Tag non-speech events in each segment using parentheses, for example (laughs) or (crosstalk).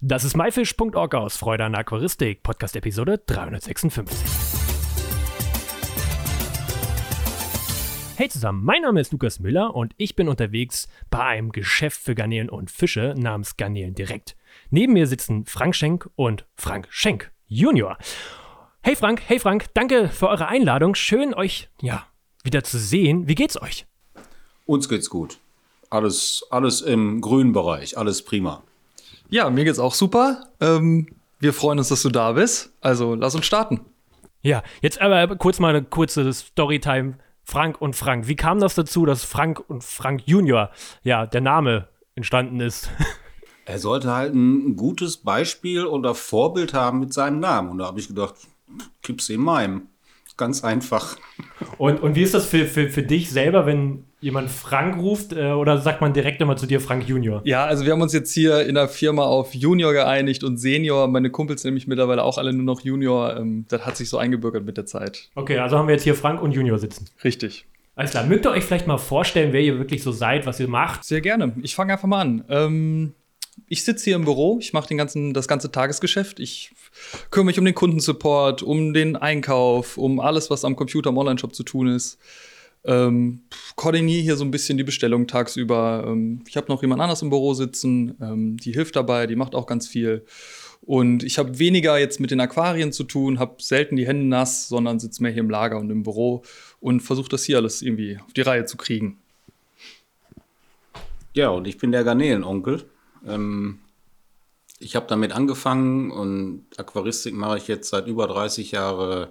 Das ist myfish.org aus Freude an Aquaristik, Podcast Episode 356. Hey zusammen, mein Name ist Lukas Müller und ich bin unterwegs bei einem Geschäft für Garnelen und Fische namens Garnelen Direkt. Neben mir sitzen Frank Schenk und Frank Schenk Junior. Hey Frank, hey Frank, danke für eure Einladung. Schön euch, ja, wieder zu sehen. Wie geht's euch? Uns geht's gut. Alles, alles im grünen Bereich, alles prima. Ja, mir geht's auch super. Ähm, wir freuen uns, dass du da bist. Also lass uns starten. Ja, jetzt aber kurz mal eine kurze Storytime. Frank und Frank. Wie kam das dazu, dass Frank und Frank Junior, ja, der Name entstanden ist? (laughs) Er sollte halt ein gutes Beispiel oder Vorbild haben mit seinem Namen. Und da habe ich gedacht, gib's ihm meinem. Ganz einfach. Und, und wie ist das für, für, für dich selber, wenn jemand Frank ruft äh, oder sagt man direkt immer zu dir Frank Junior? Ja, also wir haben uns jetzt hier in der Firma auf Junior geeinigt und Senior. Meine Kumpels nämlich mittlerweile auch alle nur noch Junior. Ähm, das hat sich so eingebürgert mit der Zeit. Okay, also haben wir jetzt hier Frank und Junior sitzen. Richtig. Alles klar. Mögt ihr euch vielleicht mal vorstellen, wer ihr wirklich so seid, was ihr macht? Sehr gerne. Ich fange einfach mal an. Ähm, ich sitze hier im Büro, ich mache das ganze Tagesgeschäft. Ich kümmere mich um den Kundensupport, um den Einkauf, um alles, was am Computer, am Online-Shop zu tun ist. Ähm, koordiniere hier so ein bisschen die Bestellung tagsüber. Ähm, ich habe noch jemand anders im Büro sitzen, ähm, die hilft dabei, die macht auch ganz viel. Und ich habe weniger jetzt mit den Aquarien zu tun, habe selten die Hände nass, sondern sitze mehr hier im Lager und im Büro und versuche das hier alles irgendwie auf die Reihe zu kriegen. Ja, und ich bin der Garnelenonkel. Ähm, ich habe damit angefangen und Aquaristik mache ich jetzt seit über 30 Jahren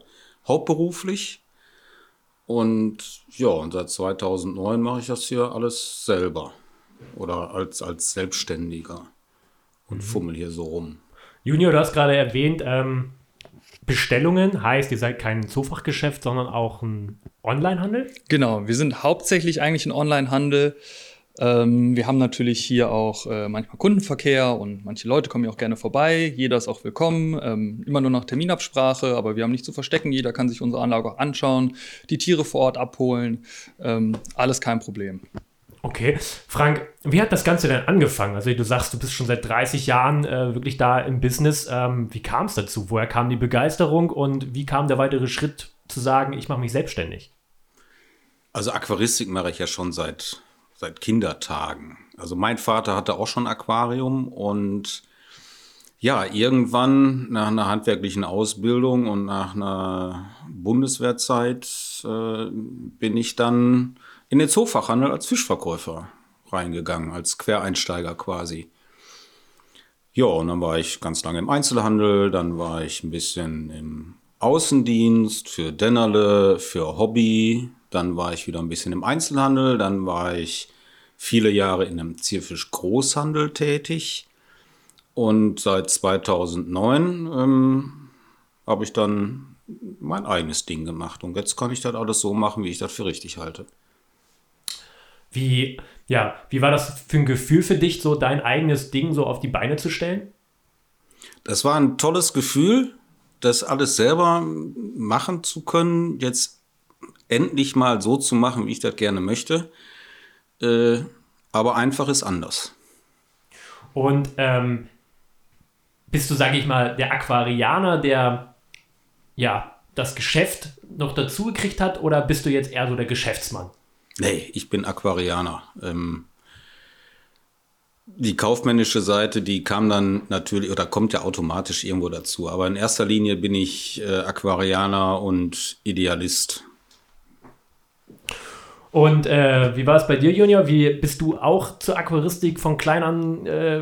hauptberuflich. Und ja, und seit 2009 mache ich das hier alles selber oder als, als Selbstständiger und mhm. fummel hier so rum. Junior, du hast gerade erwähnt, ähm, Bestellungen heißt, ihr seid kein Zufachgeschäft, sondern auch ein Onlinehandel? Genau, wir sind hauptsächlich eigentlich ein Onlinehandel. Ähm, wir haben natürlich hier auch äh, manchmal Kundenverkehr und manche Leute kommen ja auch gerne vorbei. Jeder ist auch willkommen. Ähm, immer nur nach Terminabsprache, aber wir haben nicht zu verstecken. Jeder kann sich unsere Anlage auch anschauen, die Tiere vor Ort abholen. Ähm, alles kein Problem. Okay. Frank, wie hat das Ganze denn angefangen? Also du sagst, du bist schon seit 30 Jahren äh, wirklich da im Business. Ähm, wie kam es dazu? Woher kam die Begeisterung und wie kam der weitere Schritt zu sagen, ich mache mich selbstständig? Also Aquaristik mache ich ja schon seit seit Kindertagen. Also mein Vater hatte auch schon Aquarium und ja, irgendwann nach einer handwerklichen Ausbildung und nach einer Bundeswehrzeit äh, bin ich dann in den Zoofachhandel als Fischverkäufer reingegangen, als Quereinsteiger quasi. Ja, und dann war ich ganz lange im Einzelhandel, dann war ich ein bisschen im Außendienst für Dennerle, für Hobby, dann war ich wieder ein bisschen im Einzelhandel, dann war ich viele Jahre in einem Zierfisch-Großhandel tätig und seit 2009 ähm, habe ich dann mein eigenes Ding gemacht und jetzt kann ich das alles so machen, wie ich das für richtig halte. Wie, ja, wie war das für ein Gefühl für dich, so dein eigenes Ding so auf die Beine zu stellen? Das war ein tolles Gefühl, das alles selber machen zu können, jetzt endlich mal so zu machen, wie ich das gerne möchte. Äh, aber einfach ist anders. Und ähm, bist du, sage ich mal, der Aquarianer, der ja das Geschäft noch dazu gekriegt hat, oder bist du jetzt eher so der Geschäftsmann? Nee, ich bin Aquarianer. Ähm, die kaufmännische Seite, die kam dann natürlich oder kommt ja automatisch irgendwo dazu. Aber in erster Linie bin ich äh, Aquarianer und Idealist. Und äh, wie war es bei dir, Junior? Wie bist du auch zur Aquaristik von klein an äh,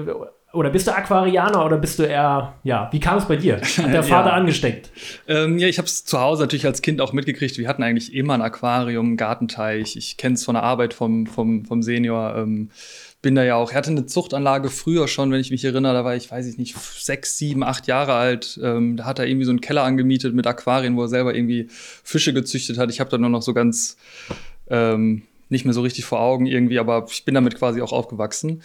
oder bist du Aquarianer oder bist du eher, ja, wie kam es bei dir? Hat der (laughs) Vater ja. angesteckt? Ähm, ja, ich habe es zu Hause natürlich als Kind auch mitgekriegt. Wir hatten eigentlich immer ein Aquarium, einen Gartenteich. Ich kenne es von der Arbeit vom, vom, vom Senior. Ähm, bin da ja auch, er hatte eine Zuchtanlage früher schon, wenn ich mich erinnere, da war ich, weiß ich nicht, sechs, sieben, acht Jahre alt. Ähm, da hat er irgendwie so einen Keller angemietet mit Aquarien, wo er selber irgendwie Fische gezüchtet hat. Ich habe da nur noch so ganz ähm, nicht mehr so richtig vor Augen irgendwie, aber ich bin damit quasi auch aufgewachsen.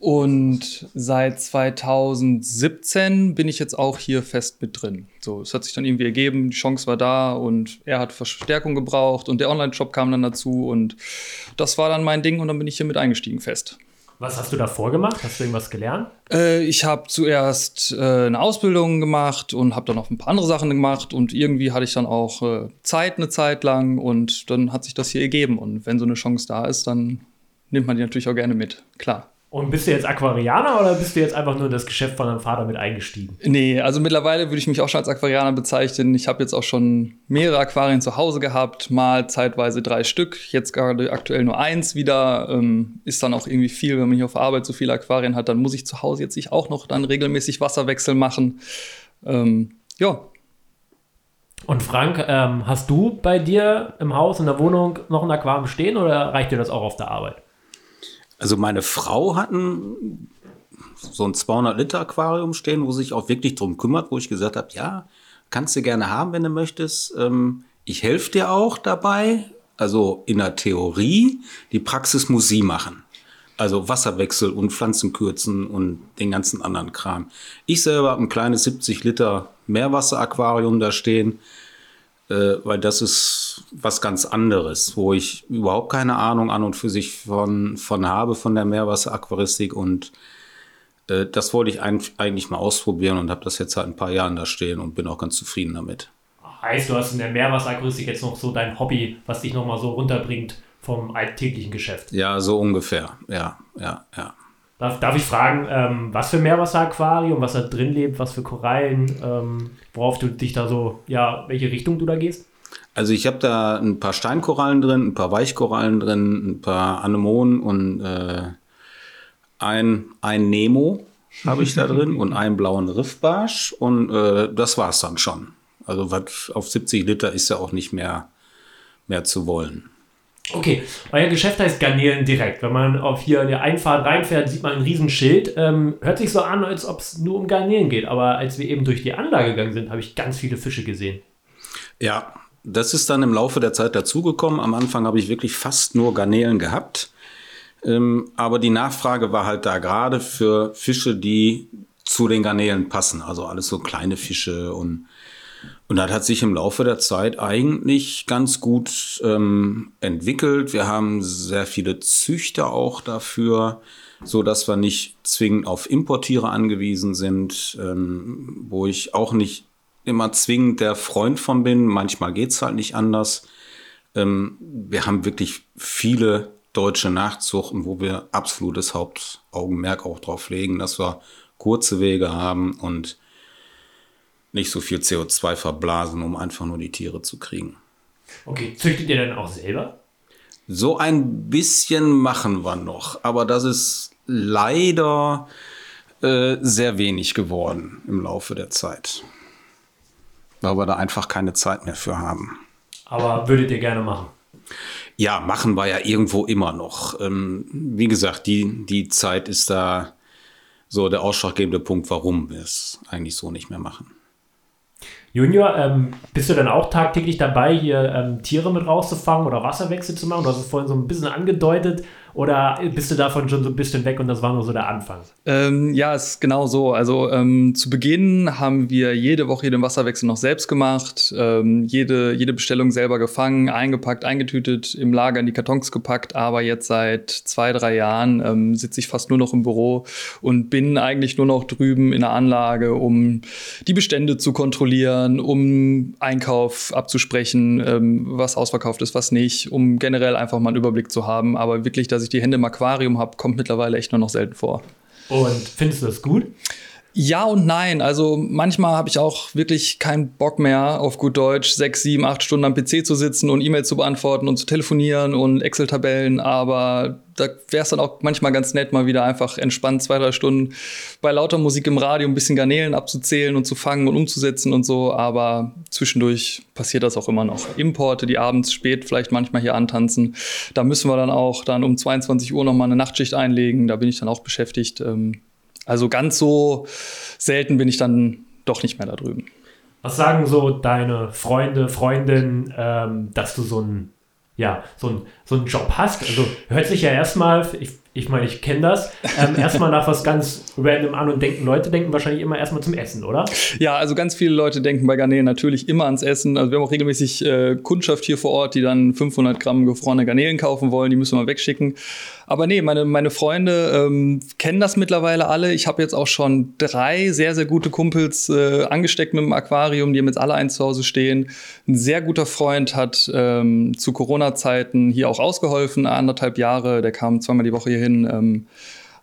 Und seit 2017 bin ich jetzt auch hier fest mit drin. So, es hat sich dann irgendwie ergeben, die Chance war da und er hat Verstärkung gebraucht und der Online-Shop kam dann dazu und das war dann mein Ding und dann bin ich hier mit eingestiegen fest. Was hast du davor gemacht? Hast du irgendwas gelernt? Äh, ich habe zuerst äh, eine Ausbildung gemacht und habe dann noch ein paar andere Sachen gemacht und irgendwie hatte ich dann auch äh, Zeit eine Zeit lang und dann hat sich das hier ergeben. Und wenn so eine Chance da ist, dann nimmt man die natürlich auch gerne mit, klar. Und bist du jetzt Aquarianer oder bist du jetzt einfach nur in das Geschäft von deinem Vater mit eingestiegen? Nee, also mittlerweile würde ich mich auch schon als Aquarianer bezeichnen. Ich habe jetzt auch schon mehrere Aquarien zu Hause gehabt, mal zeitweise drei Stück, jetzt gerade aktuell nur eins wieder. Ähm, ist dann auch irgendwie viel, wenn man hier auf Arbeit so viele Aquarien hat, dann muss ich zu Hause jetzt nicht auch noch dann regelmäßig Wasserwechsel machen. Ähm, ja. Und Frank, ähm, hast du bei dir im Haus, in der Wohnung noch ein Aquarium stehen oder reicht dir das auch auf der Arbeit? Also meine Frau hat ein, so ein 200 Liter Aquarium stehen, wo sie sich auch wirklich drum kümmert, wo ich gesagt habe, ja, kannst du gerne haben, wenn du möchtest. Ähm, ich helfe dir auch dabei, also in der Theorie. Die Praxis muss sie machen. Also Wasserwechsel und Pflanzenkürzen und den ganzen anderen Kram. Ich selber habe ein kleines 70 Liter Meerwasseraquarium da stehen äh, weil das ist was ganz anderes, wo ich überhaupt keine Ahnung an und für sich von, von habe, von der Meerwasseraquaristik und äh, das wollte ich ein, eigentlich mal ausprobieren und habe das jetzt seit ein paar Jahren da stehen und bin auch ganz zufrieden damit. Heißt, du hast in der Meerwasseraquaristik jetzt noch so dein Hobby, was dich nochmal so runterbringt vom alltäglichen Geschäft? Ja, so ungefähr. Ja, ja, ja. Darf, darf ich fragen, ähm, was für Meerwasseraquarium, was da drin lebt, was für Korallen, ähm, worauf du dich da so, ja, welche Richtung du da gehst? Also ich habe da ein paar Steinkorallen drin, ein paar Weichkorallen drin, ein paar Anemonen und äh, ein, ein Nemo habe ich da drin und einen blauen Riffbarsch und äh, das es dann schon. Also was auf 70 Liter ist ja auch nicht mehr, mehr zu wollen. Okay, euer Geschäft heißt Garnelen direkt. Wenn man auf hier in der Einfahrt reinfährt, sieht man ein Riesenschild. Ähm, hört sich so an, als ob es nur um Garnelen geht. Aber als wir eben durch die Anlage gegangen sind, habe ich ganz viele Fische gesehen. Ja, das ist dann im Laufe der Zeit dazugekommen. Am Anfang habe ich wirklich fast nur Garnelen gehabt. Ähm, aber die Nachfrage war halt da gerade für Fische, die zu den Garnelen passen. Also alles so kleine Fische und und das hat sich im Laufe der Zeit eigentlich ganz gut ähm, entwickelt. Wir haben sehr viele Züchter auch dafür, so dass wir nicht zwingend auf Importiere angewiesen sind, ähm, wo ich auch nicht immer zwingend der Freund von bin. Manchmal geht es halt nicht anders. Ähm, wir haben wirklich viele deutsche Nachzuchten, wo wir absolutes Hauptaugenmerk auch drauf legen, dass wir kurze Wege haben und nicht so viel CO2 verblasen, um einfach nur die Tiere zu kriegen. Okay, züchtet ihr denn auch selber? So ein bisschen machen wir noch, aber das ist leider äh, sehr wenig geworden im Laufe der Zeit. Weil wir da einfach keine Zeit mehr für haben. Aber würdet ihr gerne machen? Ja, machen wir ja irgendwo immer noch. Ähm, wie gesagt, die, die Zeit ist da so der ausschlaggebende Punkt, warum wir es eigentlich so nicht mehr machen. Junior, ähm, bist du dann auch tagtäglich dabei, hier ähm, Tiere mit rauszufangen oder Wasserwechsel zu machen? Du hast es vorhin so ein bisschen angedeutet. Oder bist du davon schon so ein bisschen weg und das war nur so der Anfang? Ähm, ja, es ist genau so. Also ähm, zu Beginn haben wir jede Woche den Wasserwechsel noch selbst gemacht, ähm, jede, jede Bestellung selber gefangen, eingepackt, eingetütet, im Lager in die Kartons gepackt. Aber jetzt seit zwei, drei Jahren ähm, sitze ich fast nur noch im Büro und bin eigentlich nur noch drüben in der Anlage, um die Bestände zu kontrollieren, um Einkauf abzusprechen, ähm, was ausverkauft ist, was nicht, um generell einfach mal einen Überblick zu haben. Aber wirklich, dass dass ich die Hände im Aquarium habe, kommt mittlerweile echt nur noch selten vor. Und findest du das gut? Ja und nein. Also manchmal habe ich auch wirklich keinen Bock mehr, auf gut Deutsch, sechs, sieben, acht Stunden am PC zu sitzen und E-Mails zu beantworten und zu telefonieren und Excel-Tabellen. Aber da wäre es dann auch manchmal ganz nett, mal wieder einfach entspannt zwei, drei Stunden bei lauter Musik im Radio ein bisschen Garnelen abzuzählen und zu fangen und umzusetzen und so. Aber zwischendurch passiert das auch immer noch. Importe, die abends spät vielleicht manchmal hier antanzen. Da müssen wir dann auch dann um 22 Uhr nochmal eine Nachtschicht einlegen. Da bin ich dann auch beschäftigt. Ähm, also ganz so selten bin ich dann doch nicht mehr da drüben. Was sagen so deine Freunde, Freundinnen, ähm, dass du so einen ja, so, ein, so einen Job hast? Also hört sich ja erstmal, ich Ich meine, ich kenne das. Ähm, erstmal nach was ganz random an und denken, Leute denken wahrscheinlich immer erstmal zum Essen, oder? Ja, also ganz viele Leute denken bei Garnelen natürlich immer ans Essen. Also wir haben auch regelmäßig äh, Kundschaft hier vor Ort, die dann 500 Gramm gefrorene Garnelen kaufen wollen. Die müssen wir wegschicken. Aber nee, meine, meine Freunde ähm, kennen das mittlerweile alle. Ich habe jetzt auch schon drei sehr, sehr gute Kumpels äh, angesteckt mit dem Aquarium. Die haben jetzt alle eins zu Hause stehen. Ein sehr guter Freund hat ähm, zu Corona-Zeiten hier auch ausgeholfen, anderthalb Jahre. Der kam zweimal die Woche hier hin. Ähm,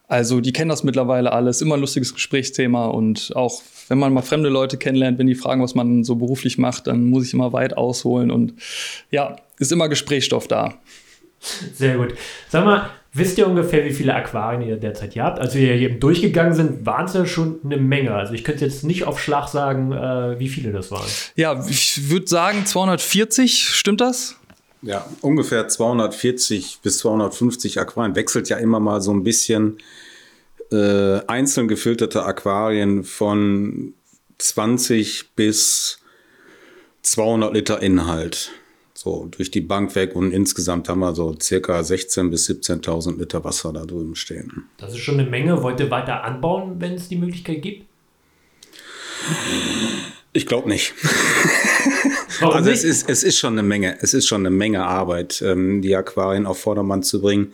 also die kennen das mittlerweile alles, immer ein lustiges Gesprächsthema und auch wenn man mal fremde Leute kennenlernt, wenn die fragen, was man so beruflich macht, dann muss ich immer weit ausholen und ja, ist immer Gesprächsstoff da. Sehr gut. Sag mal, wisst ihr ungefähr, wie viele Aquarien ihr derzeit hier habt? Als wir hier eben durchgegangen sind, waren es ja schon eine Menge. Also ich könnte jetzt nicht auf Schlag sagen, äh, wie viele das waren. Ja, ich würde sagen 240, stimmt das? Ja, ungefähr 240 bis 250 Aquarien. Wechselt ja immer mal so ein bisschen. Äh, einzeln gefilterte Aquarien von 20 bis 200 Liter Inhalt. So durch die Bank weg und insgesamt haben wir so circa 16.000 bis 17.000 Liter Wasser da drüben stehen. Das ist schon eine Menge. Wollt ihr weiter anbauen, wenn es die Möglichkeit gibt? Ich glaube nicht. (laughs) also nicht? Es, ist, es ist schon eine Menge, es ist schon eine Menge Arbeit, ähm, die Aquarien auf Vordermann zu bringen.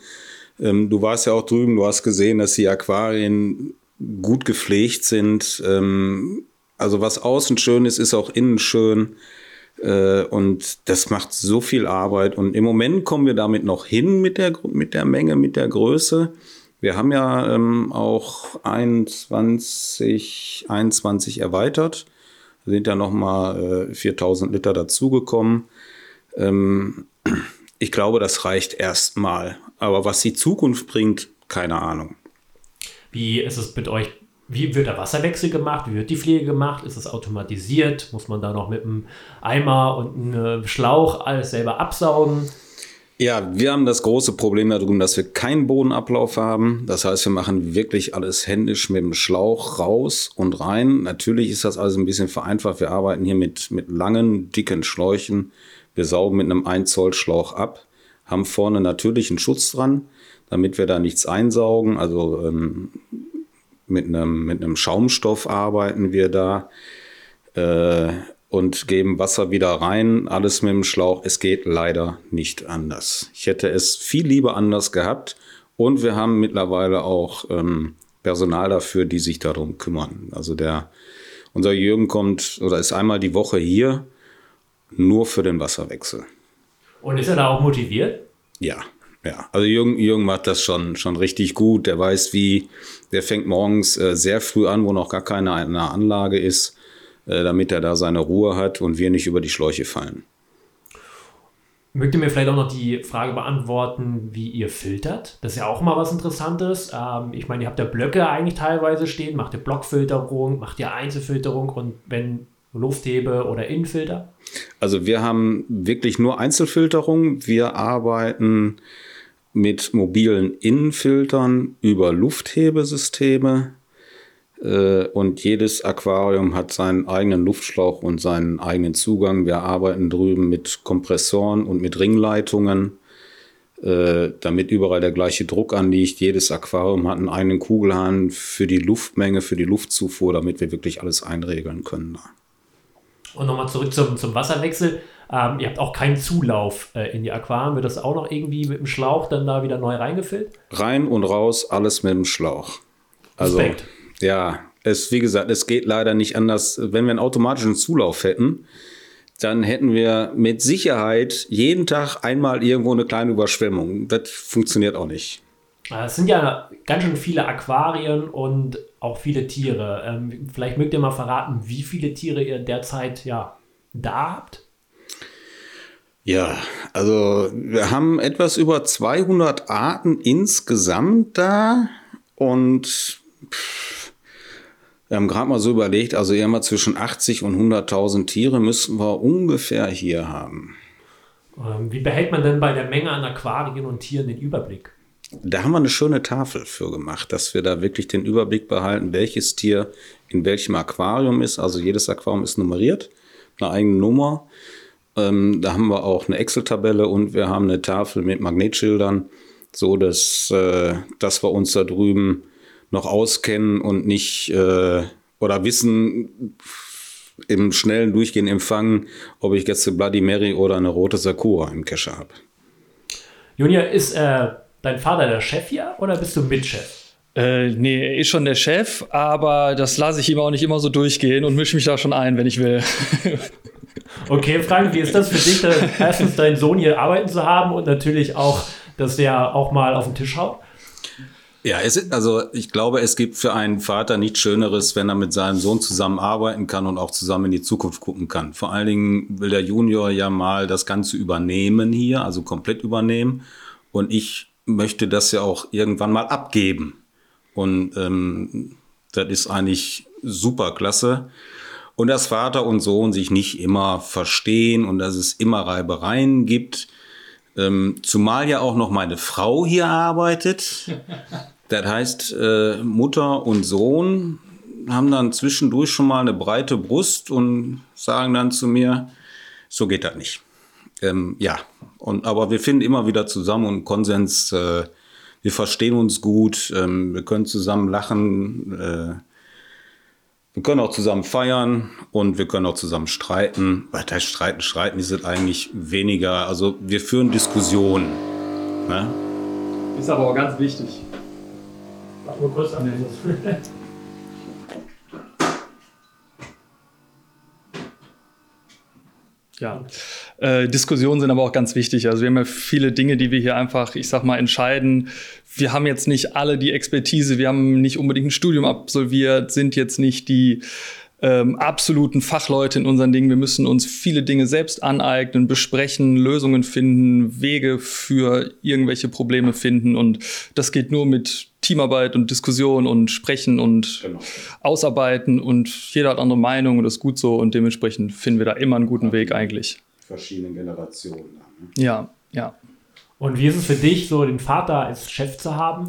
Ähm, du warst ja auch drüben, du hast gesehen, dass die Aquarien gut gepflegt sind. Ähm, also was außen schön ist, ist auch innen schön. Äh, und das macht so viel Arbeit. Und im Moment kommen wir damit noch hin mit der, mit der Menge, mit der Größe. Wir haben ja ähm, auch 21, 21 erweitert sind ja nochmal äh, 4000 Liter dazugekommen. Ähm, ich glaube, das reicht erstmal. Aber was die Zukunft bringt, keine Ahnung. Wie ist es mit euch? Wie wird der Wasserwechsel gemacht? Wie wird die Pflege gemacht? Ist es automatisiert? Muss man da noch mit einem Eimer und einem Schlauch alles selber absaugen? Ja, wir haben das große Problem darum, dass wir keinen Bodenablauf haben. Das heißt, wir machen wirklich alles händisch mit dem Schlauch raus und rein. Natürlich ist das alles ein bisschen vereinfacht. Wir arbeiten hier mit, mit langen, dicken Schläuchen. Wir saugen mit einem 1 Zoll Schlauch ab, haben vorne natürlich einen Schutz dran, damit wir da nichts einsaugen. Also ähm, mit, einem, mit einem Schaumstoff arbeiten wir da. Äh, und geben Wasser wieder rein, alles mit dem Schlauch. Es geht leider nicht anders. Ich hätte es viel lieber anders gehabt und wir haben mittlerweile auch ähm, Personal dafür, die sich darum kümmern. Also der, unser Jürgen kommt oder ist einmal die Woche hier nur für den Wasserwechsel. Und ist er da auch motiviert? Ja, ja. Also Jürgen, Jürgen macht das schon, schon richtig gut. Der weiß wie, der fängt morgens äh, sehr früh an, wo noch gar keine Anlage ist äh, damit er da seine Ruhe hat und wir nicht über die Schläuche fallen. Mögt ihr mir vielleicht auch noch die Frage beantworten, wie ihr filtert? Das ist ja auch mal was Interessantes. Ähm, ich meine, ihr habt ja Blöcke eigentlich teilweise stehen. Macht ihr Blockfilterung, macht ihr Einzelfilterung und wenn Lufthebe oder Innenfilter? Also wir haben wirklich nur Einzelfilterung. Wir arbeiten mit mobilen Innenfiltern über Lufthebesysteme. Äh, und jedes Aquarium hat seinen eigenen Luftschlauch und seinen eigenen Zugang. Wir arbeiten drüben mit Kompressoren und mit Ringleitungen, äh, damit überall der gleiche Druck anliegt. Jedes Aquarium hat einen eigenen Kugelhahn für die Luftmenge, für die Luftzufuhr, damit wir wirklich alles einregeln können. Und nochmal zurück zum, zum Wasserwechsel. Ähm, ihr habt auch keinen Zulauf äh, in die Aquarien. Wird das auch noch irgendwie mit dem Schlauch dann da wieder neu reingefüllt? Rein und raus, alles mit dem Schlauch. Also, Respekt. Ja, es, wie gesagt, es geht leider nicht anders. Wenn wir einen automatischen Zulauf hätten, dann hätten wir mit Sicherheit jeden Tag einmal irgendwo eine kleine Überschwemmung. Das funktioniert auch nicht. Es sind ja ganz schön viele Aquarien und auch viele Tiere. Ähm, vielleicht mögt ihr mal verraten, wie viele Tiere ihr derzeit ja, da habt? Ja, also wir haben etwas über 200 Arten insgesamt da und pff, wir haben gerade mal so überlegt, also immer zwischen 80 und 100.000 Tiere müssten wir ungefähr hier haben. Ähm, wie behält man denn bei der Menge an Aquarien und Tieren den Überblick? Da haben wir eine schöne Tafel für gemacht, dass wir da wirklich den Überblick behalten, welches Tier in welchem Aquarium ist. Also jedes Aquarium ist nummeriert, eine eigene Nummer. Ähm, da haben wir auch eine Excel-Tabelle und wir haben eine Tafel mit Magnetschildern, so dass, äh, dass wir uns da drüben noch auskennen und nicht äh, oder wissen im schnellen Durchgehen empfangen, ob ich jetzt eine Bloody Mary oder eine rote Sakura im Kescher habe. Junior, ist äh, dein Vater der Chef hier oder bist du Mitchef? Äh, nee, er ist schon der Chef, aber das lasse ich ihm auch nicht immer so durchgehen und mische mich da schon ein, wenn ich will. (laughs) okay, Frank, wie ist das für dich, erstens deinen Sohn hier arbeiten zu haben und natürlich auch, dass der auch mal auf den Tisch haut? Ja, es also ich glaube, es gibt für einen Vater nichts Schöneres, wenn er mit seinem Sohn zusammenarbeiten kann und auch zusammen in die Zukunft gucken kann. Vor allen Dingen will der Junior ja mal das Ganze übernehmen hier, also komplett übernehmen. Und ich möchte das ja auch irgendwann mal abgeben. Und ähm, das ist eigentlich super klasse. Und dass Vater und Sohn sich nicht immer verstehen und dass es immer Reibereien gibt. Ähm, zumal ja auch noch meine Frau hier arbeitet. (laughs) Das heißt, äh, Mutter und Sohn haben dann zwischendurch schon mal eine breite Brust und sagen dann zu mir, so geht das nicht. Ähm, ja, und, aber wir finden immer wieder zusammen und Konsens äh, wir verstehen uns gut, ähm, wir können zusammen lachen, äh, wir können auch zusammen feiern und wir können auch zusammen streiten. Weil das Streiten, Streiten ist es eigentlich weniger. Also wir führen Diskussionen. Ne? Ist aber auch ganz wichtig. Mach mal kurz an (laughs) Ja, äh, Diskussionen sind aber auch ganz wichtig. Also wir haben ja viele Dinge, die wir hier einfach, ich sag mal, entscheiden. Wir haben jetzt nicht alle die Expertise, wir haben nicht unbedingt ein Studium absolviert, sind jetzt nicht die ähm, absoluten Fachleute in unseren Dingen. Wir müssen uns viele Dinge selbst aneignen, besprechen, Lösungen finden, Wege für irgendwelche Probleme finden. Und das geht nur mit Teamarbeit und Diskussion und Sprechen und genau. Ausarbeiten und jeder hat andere Meinungen und das ist gut so und dementsprechend finden wir da immer einen guten Weg eigentlich. Verschiedene Generationen. Ne? Ja, ja. Und wie ist es für dich, so den Vater als Chef zu haben?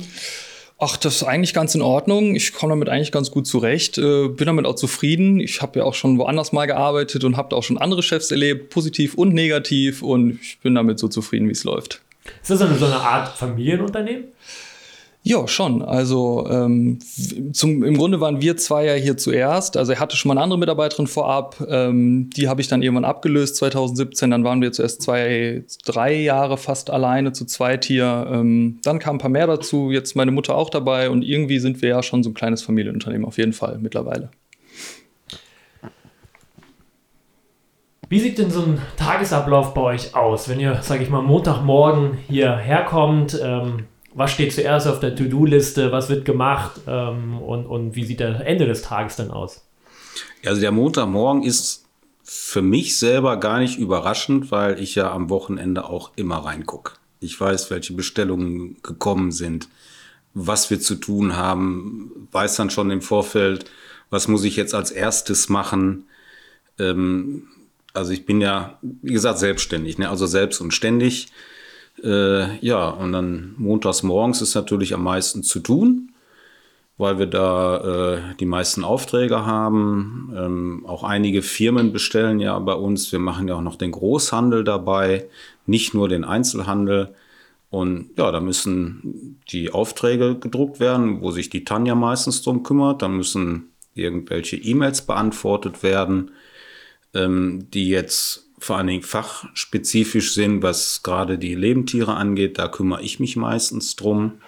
Ach, das ist eigentlich ganz in Ordnung. Ich komme damit eigentlich ganz gut zurecht. Äh, bin damit auch zufrieden. Ich habe ja auch schon woanders mal gearbeitet und habe auch schon andere Chefs erlebt, positiv und negativ. Und ich bin damit so zufrieden, wie es läuft. Ist das eine, so eine Art Familienunternehmen? Ja, schon. Also ähm, zum, im Grunde waren wir zwei ja hier zuerst. Also er hatte schon mal eine andere Mitarbeiterin vorab. Ähm, die habe ich dann irgendwann abgelöst 2017. Dann waren wir zuerst zwei, drei Jahre fast alleine zu zweit hier. Ähm, dann kamen ein paar mehr dazu. Jetzt meine Mutter auch dabei. Und irgendwie sind wir ja schon so ein kleines Familienunternehmen auf jeden Fall mittlerweile. Wie sieht denn so ein Tagesablauf bei euch aus, wenn ihr, sage ich mal, Montagmorgen hierher kommt? Ähm was steht zuerst auf der To-Do-Liste, was wird gemacht ähm, und, und wie sieht der Ende des Tages dann aus? Also der Montagmorgen ist für mich selber gar nicht überraschend, weil ich ja am Wochenende auch immer reingucke. Ich weiß, welche Bestellungen gekommen sind, was wir zu tun haben, weiß dann schon im Vorfeld, was muss ich jetzt als erstes machen. Ähm, also ich bin ja, wie gesagt, selbstständig, ne? also selbst und ständig. Äh, ja, und dann montags morgens ist natürlich am meisten zu tun, weil wir da äh, die meisten Aufträge haben. Ähm, auch einige Firmen bestellen ja bei uns. Wir machen ja auch noch den Großhandel dabei, nicht nur den Einzelhandel. Und ja, da müssen die Aufträge gedruckt werden, wo sich die Tanja meistens drum kümmert. Da müssen irgendwelche E-Mails beantwortet werden, ähm, die jetzt vor allen Dingen fachspezifisch sind, was gerade die Lebendtiere angeht. Da kümmere ich mich meistens drum.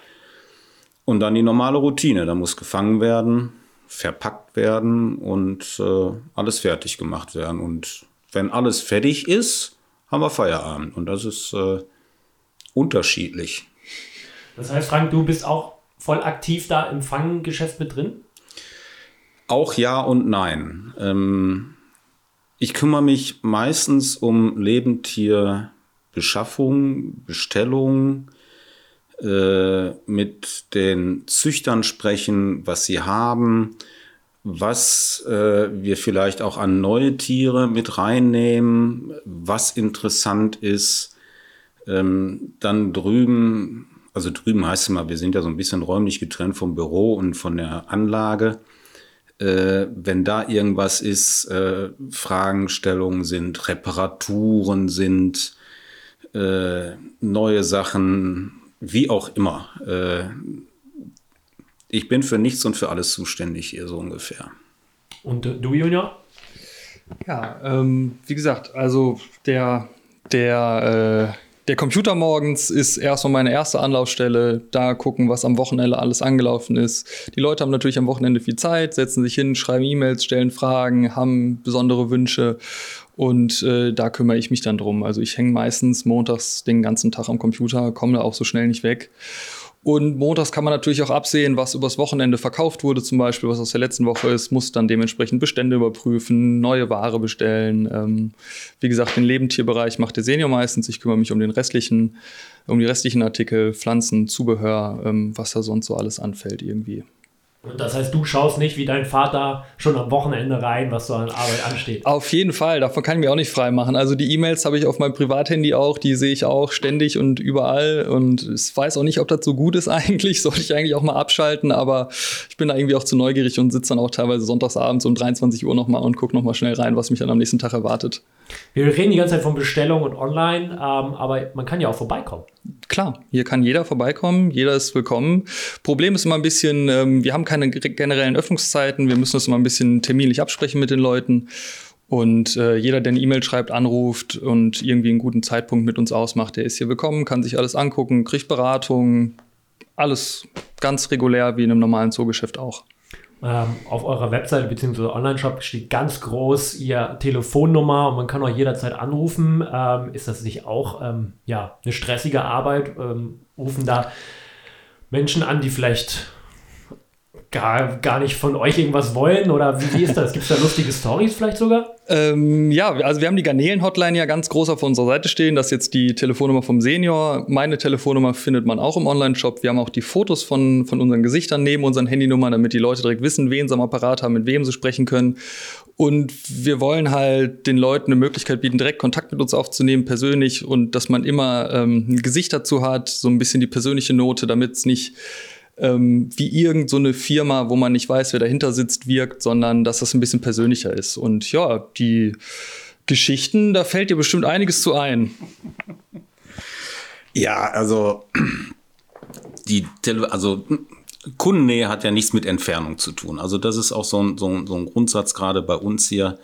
Und dann die normale Routine. Da muss gefangen werden, verpackt werden und äh, alles fertig gemacht werden. Und wenn alles fertig ist, haben wir Feierabend. Und das ist äh, unterschiedlich. Das heißt, Frank, du bist auch voll aktiv da im Fanggeschäft mit drin? Auch ja und nein. Ähm, ich kümmere mich meistens um Lebendtierbeschaffung, Bestellung, äh, mit den Züchtern sprechen, was sie haben, was äh, wir vielleicht auch an neue Tiere mit reinnehmen, was interessant ist. Ähm, dann drüben, also drüben heißt es mal, wir sind ja so ein bisschen räumlich getrennt vom Büro und von der Anlage äh, wenn da irgendwas ist, äh, Fragestellungen sind, Reparaturen sind, äh, neue Sachen, wie auch immer. Äh, ich bin für nichts und für alles zuständig hier so ungefähr. Und äh, du, Junior? Ja, ähm, wie gesagt, also der, der, äh, der Computer morgens ist erstmal meine erste Anlaufstelle. Da gucken, was am Wochenende alles angelaufen ist. Die Leute haben natürlich am Wochenende viel Zeit, setzen sich hin, schreiben E-Mails, stellen Fragen, haben besondere Wünsche. Und äh, da kümmere ich mich dann drum. Also ich hänge meistens montags den ganzen Tag am Computer, komme da auch so schnell nicht weg. Und montags kann man natürlich auch absehen, was übers Wochenende verkauft wurde, zum Beispiel, was aus der letzten Woche ist, muss dann dementsprechend Bestände überprüfen, neue Ware bestellen. Ähm, wie gesagt, den Lebendtierbereich macht der Senior meistens. Ich kümmere mich um den restlichen, um die restlichen Artikel, Pflanzen, Zubehör, ähm, was da sonst so alles anfällt irgendwie. Und das heißt, du schaust nicht wie dein Vater schon am Wochenende rein, was so an Arbeit ansteht. Auf jeden Fall, davon kann ich mich auch nicht frei machen. Also die E-Mails habe ich auf meinem Privathandy auch, die sehe ich auch ständig und überall. Und ich weiß auch nicht, ob das so gut ist (laughs) eigentlich. Sollte ich eigentlich auch mal abschalten, aber ich bin da irgendwie auch zu neugierig und sitze dann auch teilweise sonntagsabends um 23 Uhr nochmal und gucke nochmal schnell rein, was mich dann am nächsten Tag erwartet. Wir reden die ganze Zeit von Bestellung und online, ähm, aber man kann ja auch vorbeikommen. Klar, hier kann jeder vorbeikommen, jeder ist willkommen. Problem ist immer ein bisschen, ähm, wir haben keine generellen Öffnungszeiten, wir müssen das immer ein bisschen terminlich absprechen mit den Leuten. Und äh, jeder, der eine E-Mail schreibt, anruft und irgendwie einen guten Zeitpunkt mit uns ausmacht, der ist hier willkommen, kann sich alles angucken, kriegt Beratung, alles ganz regulär wie in einem normalen Zoogeschäft auch. Ähm, auf eurer Webseite bzw. Online-Shop steht ganz groß ihr Telefonnummer und man kann auch jederzeit anrufen. Ähm, ist das nicht auch ähm, ja, eine stressige Arbeit? Ähm, rufen da Menschen an, die vielleicht gar, gar nicht von euch irgendwas wollen? Oder wie, wie ist das? Gibt es da lustige Stories vielleicht sogar? Ähm, ja, also wir haben die Garnelen-Hotline ja ganz groß auf unserer Seite stehen. Das ist jetzt die Telefonnummer vom Senior. Meine Telefonnummer findet man auch im Online-Shop. Wir haben auch die Fotos von, von unseren Gesichtern neben unseren Handynummern, damit die Leute direkt wissen, wen sie am Apparat haben, mit wem sie sprechen können. Und wir wollen halt den Leuten eine Möglichkeit bieten, direkt Kontakt mit uns aufzunehmen, persönlich, und dass man immer ähm, ein Gesicht dazu hat, so ein bisschen die persönliche Note, damit es nicht ähm, wie irgendeine so Firma, wo man nicht weiß, wer dahinter sitzt, wirkt, sondern dass das ein bisschen persönlicher ist. Und ja, die Geschichten, da fällt dir bestimmt einiges zu ein. Ja, also die Tele also Kundennähe hat ja nichts mit Entfernung zu tun. Also das ist auch so ein, so ein, so ein Grundsatz gerade bei uns hier.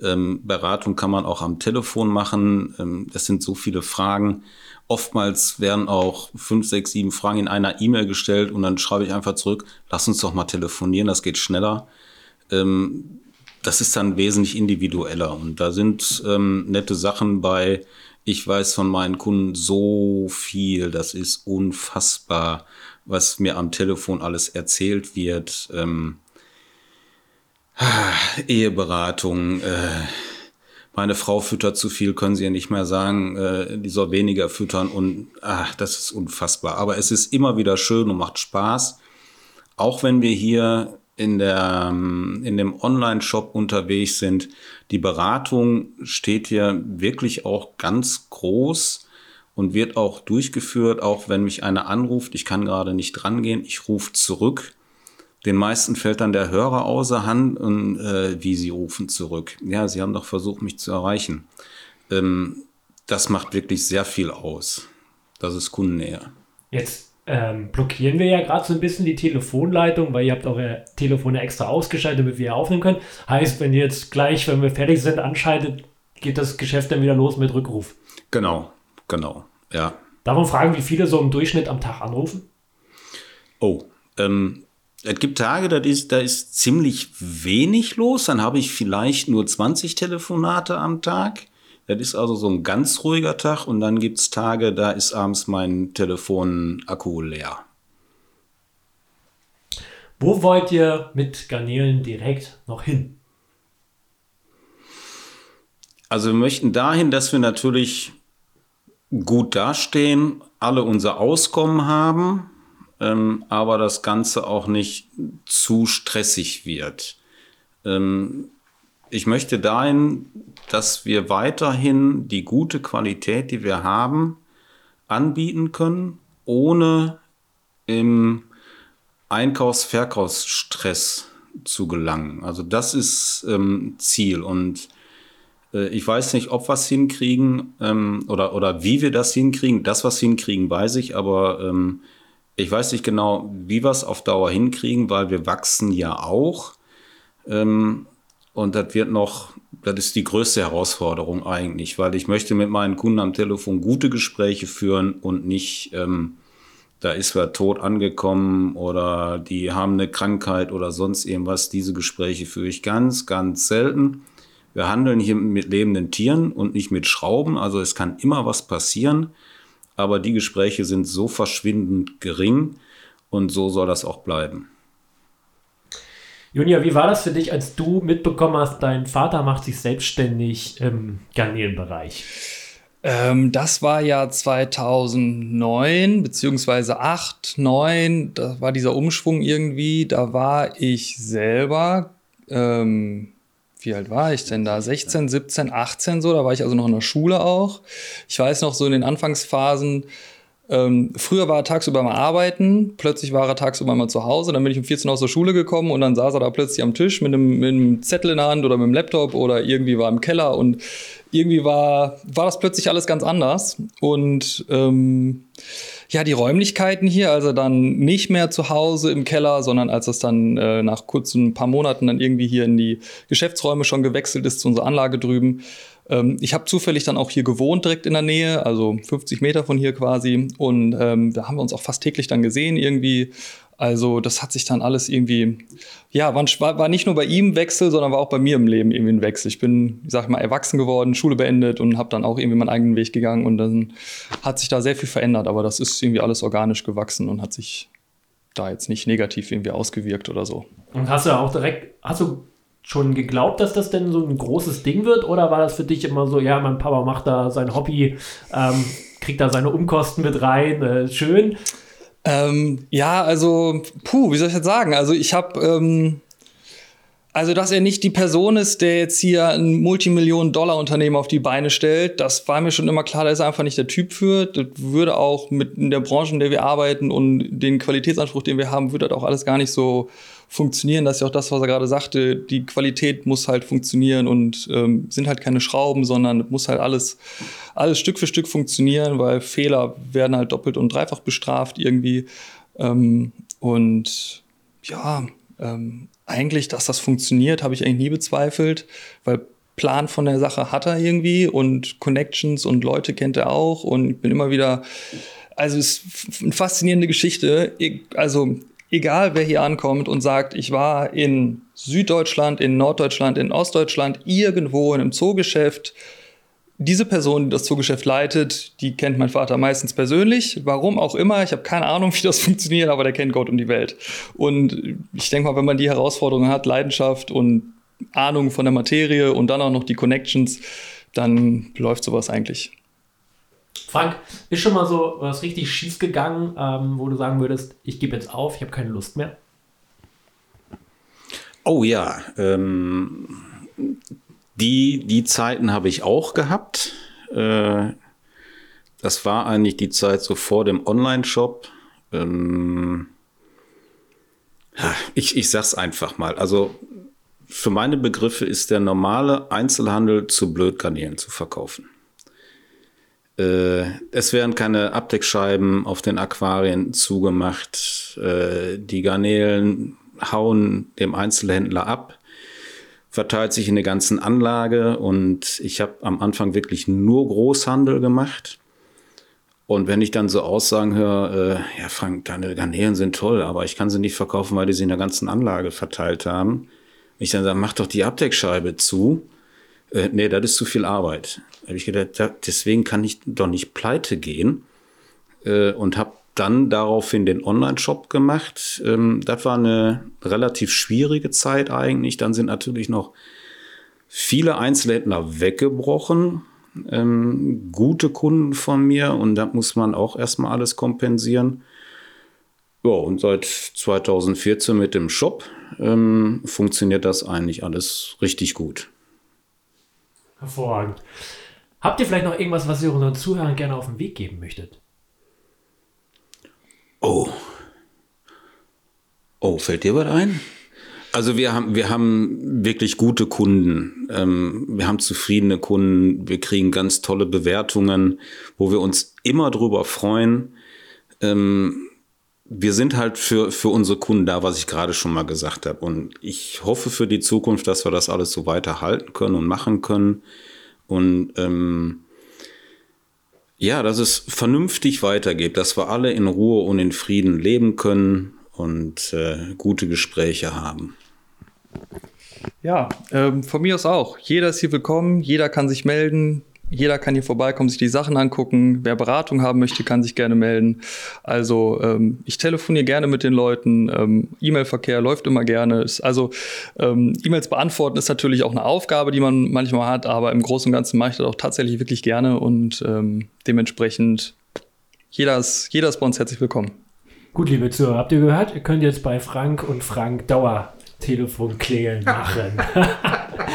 Ähm, Beratung kann man auch am Telefon machen. Ähm, das sind so viele Fragen. Oftmals werden auch fünf, sechs, sieben Fragen in einer E-Mail gestellt und dann schreibe ich einfach zurück, lass uns doch mal telefonieren, das geht schneller. Ähm, das ist dann wesentlich individueller und da sind ähm, nette Sachen bei. Ich weiß von meinen Kunden so viel, das ist unfassbar, was mir am Telefon alles erzählt wird. Ähm, Eheberatung, äh, meine Frau füttert zu viel, können sie ja nicht mehr sagen, äh, die soll weniger füttern und ach, das ist unfassbar. Aber es ist immer wieder schön und macht Spaß. Auch wenn wir hier in, der, in dem Online-Shop unterwegs sind, die Beratung steht hier wirklich auch ganz groß und wird auch durchgeführt, auch wenn mich einer anruft, ich kann gerade nicht drangehen, ich rufe zurück den meisten fällt dann der Hörer außer Hand und äh, wie sie rufen zurück. Ja, sie haben doch versucht, mich zu erreichen. Ähm, das macht wirklich sehr viel aus. Das ist Kundennähe. Jetzt ähm, blockieren wir ja gerade so ein bisschen die Telefonleitung, weil ihr habt eure Telefone extra ausgeschaltet, damit wir aufnehmen können. Heißt, wenn ihr jetzt gleich, wenn wir fertig sind, anschaltet, geht das Geschäft dann wieder los mit Rückruf. Genau, genau, ja. Darf man fragen, wie viele so im Durchschnitt am Tag anrufen? Oh, ähm, es gibt Tage, da ist, da ist ziemlich wenig los. Dann habe ich vielleicht nur 20 Telefonate am Tag. Das ist also so ein ganz ruhiger Tag. Und dann gibt es Tage, da ist abends mein Telefonakku leer. Wo wollt ihr mit Garnelen direkt noch hin? Also wir möchten dahin, dass wir natürlich gut dastehen, alle unser Auskommen haben, ähm, aber das Ganze auch nicht zu stressig wird. Ähm, ich möchte dahin, dass wir weiterhin die gute Qualität, die wir haben, anbieten können, ohne im Einkaufs-Verkaufsstress zu gelangen. Also das ist ähm, Ziel und Äh, ich weiß nicht, ob wir es hinkriegen ähm, oder, oder wie wir das hinkriegen. Das, was hinkriegen, weiß ich, aber ähm, ich weiß nicht genau, wie wir es auf Dauer hinkriegen, weil wir wachsen ja auch. Ähm, und das wird noch, das ist die größte Herausforderung eigentlich, weil ich möchte mit meinen Kunden am Telefon gute Gespräche führen und nicht, ähm, da ist wer tot angekommen oder die haben eine Krankheit oder sonst irgendwas. Diese Gespräche führe ich ganz, ganz selten. Wir handeln hier mit lebenden Tieren und nicht mit Schrauben, also es kann immer was passieren aber die Gespräche sind so verschwindend gering und so soll das auch bleiben. Junia, wie war das für dich, als du mitbekommen hast, dein Vater macht sich selbstständig im Garnelenbereich? Ähm, das war ja 2009 beziehungsweise 8, 9. Da war dieser Umschwung irgendwie. Da war ich selber ähm, wie alt war ich denn da? 16, 17, 18 so, da war ich also noch in der Schule auch. Ich weiß noch so in den Anfangsphasen, ähm, früher war er tagsüber mal arbeiten, plötzlich war er tagsüber mal zu Hause, dann bin ich um 14 Uhr aus der Schule gekommen und dann saß er da plötzlich am Tisch mit einem, mit einem Zettel in der Hand oder mit einem Laptop oder irgendwie war im Keller und irgendwie war, war das plötzlich alles ganz anders. Und ähm, ja, die Räumlichkeiten hier, also dann nicht mehr zu Hause im Keller, sondern als es dann äh, nach kurzen paar Monaten dann irgendwie hier in die Geschäftsräume schon gewechselt ist zu unserer Anlage drüben. Ähm, ich habe zufällig dann auch hier gewohnt, direkt in der Nähe, also 50 Meter von hier quasi. Und ähm, da haben wir uns auch fast täglich dann gesehen irgendwie. Also das hat sich dann alles irgendwie, ja, war, war nicht nur bei ihm Wechsel, sondern war auch bei mir im Leben irgendwie ein Wechsel. Ich bin, sag ich mal, erwachsen geworden, Schule beendet und habe dann auch irgendwie meinen eigenen Weg gegangen und dann hat sich da sehr viel verändert. Aber das ist irgendwie alles organisch gewachsen und hat sich da jetzt nicht negativ irgendwie ausgewirkt oder so. Und hast du auch direkt, hast du schon geglaubt, dass das denn so ein großes Ding wird? Oder war das für dich immer so, ja, mein Papa macht da sein Hobby, ähm, kriegt da seine Umkosten mit rein, äh, schön? Ähm, ja, also, puh, wie soll ich das sagen? Also ich habe, ähm, also dass er nicht die Person ist, der jetzt hier ein Multimillionen-Dollar-Unternehmen auf die Beine stellt, das war mir schon immer klar, da ist er einfach nicht der Typ für. Das würde auch mit in der Branche, in der wir arbeiten und den Qualitätsanspruch, den wir haben, würde das auch alles gar nicht so funktionieren. Das ist ja auch das, was er gerade sagte. Die Qualität muss halt funktionieren und ähm, sind halt keine Schrauben, sondern muss halt alles, alles Stück für Stück funktionieren, weil Fehler werden halt doppelt und dreifach bestraft irgendwie. Ähm, und ja, ähm, eigentlich, dass das funktioniert, habe ich eigentlich nie bezweifelt, weil Plan von der Sache hat er irgendwie und Connections und Leute kennt er auch und ich bin immer wieder, also es ist eine faszinierende Geschichte. Also egal wer hier ankommt und sagt, ich war in Süddeutschland, in Norddeutschland, in Ostdeutschland, irgendwo in einem Zoogeschäft. Diese Person, die das Zoogeschäft leitet, die kennt mein Vater meistens persönlich. Warum auch immer, ich habe keine Ahnung, (laughs) wie das funktioniert, aber der kennt Gott und die Welt. Und ich denke mal, wenn man die Herausforderungen hat, Leidenschaft und Ahnung von der Materie und dann auch noch die Connections, dann läuft sowas eigentlich. Frank, ist schon mal so was richtig schief gegangen, ähm, wo du sagen würdest, ich gebe jetzt auf, ich habe keine Lust mehr? Oh ja, ähm, die, die Zeiten habe ich auch gehabt. Äh, das war eigentlich die Zeit so vor dem Online-Shop. Ähm, ich, ich sag's einfach mal. Also für meine Begriffe ist der normale Einzelhandel zu blöd, Garnelen zu verkaufen. Äh, es werden keine Abdeckscheiben auf den Aquarien zugemacht. Äh, die Garnelen hauen dem Einzelhändler ab, verteilt sich in der ganzen Anlage und ich habe am Anfang wirklich nur Großhandel gemacht. Und wenn ich dann so Aussagen höre, äh, ja Frank, deine Garnelen sind toll, aber ich kann sie nicht verkaufen, weil die sie in der ganzen Anlage verteilt haben. Ich dann sage, mach doch die Abdeckscheibe zu. Äh, nee, das ist zu viel Arbeit habe ich gedacht, ja, deswegen kann ich doch nicht pleite gehen äh, und habe dann daraufhin den Online-Shop gemacht. Ähm, das war eine relativ schwierige Zeit eigentlich. Dann sind natürlich noch viele Einzelhändler weggebrochen. Ähm, gute Kunden von mir und da muss man auch erstmal alles kompensieren. Ja, und seit 2014 mit dem Shop ähm, funktioniert das eigentlich alles richtig gut. Hervorragend. Habt ihr vielleicht noch irgendwas, was ihr unseren Zuhörern gerne auf den Weg geben möchtet? Oh. Oh, fällt dir was ein? Also wir haben, wir haben wirklich gute Kunden. Ähm, wir haben zufriedene Kunden. Wir kriegen ganz tolle Bewertungen, wo wir uns immer drüber freuen. Ähm, wir sind halt für, für unsere Kunden da, was ich gerade schon mal gesagt habe. Und ich hoffe für die Zukunft, dass wir das alles so weiterhalten können und machen können. Und ähm, ja, dass es vernünftig weitergeht, dass wir alle in Ruhe und in Frieden leben können und äh, gute Gespräche haben. Ja, ähm, von mir aus auch. Jeder ist hier willkommen, jeder kann sich melden, jeder kann hier vorbeikommen, sich die Sachen angucken. Wer Beratung haben möchte, kann sich gerne melden. Also ähm, ich telefoniere gerne mit den Leuten. Ähm, E-Mail-Verkehr läuft immer gerne. also ähm, E-Mails beantworten ist natürlich auch eine Aufgabe, die man manchmal hat, aber im Großen und Ganzen mache ich das auch tatsächlich wirklich gerne und ähm, dementsprechend jeder ist, jeder ist bei uns herzlich willkommen. Gut, liebe Zuhörer, habt ihr gehört? Ihr könnt jetzt bei Frank und Frank Dauer Telefonklingeln (laughs) machen.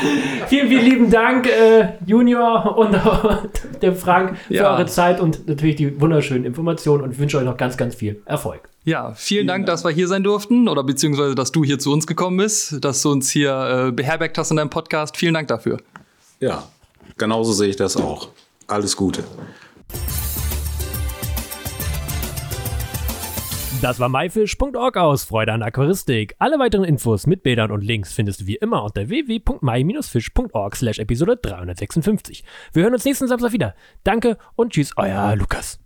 (laughs) vielen, vielen lieben Dank, äh, Junior und, und (laughs) dem Frank, für ja. eure Zeit und natürlich die wunderschönen Informationen und ich wünsche euch noch ganz, ganz viel Erfolg. Ja, vielen, vielen Dank, Dank, dass wir hier sein durften oder beziehungsweise, dass du hier zu uns gekommen bist, dass du uns hier äh, beherbergt hast in deinem Podcast. Vielen Dank dafür. Ja, genauso sehe ich das auch. Alles Gute. Das war myfish.org aus Freude an Aquaristik. Alle weiteren Infos mit Bildern und Links findest du wie immer unter www.my-fish.org slash Episode 356. Wir hören uns nächsten Samstag wieder. Danke und tschüss, euer Lukas.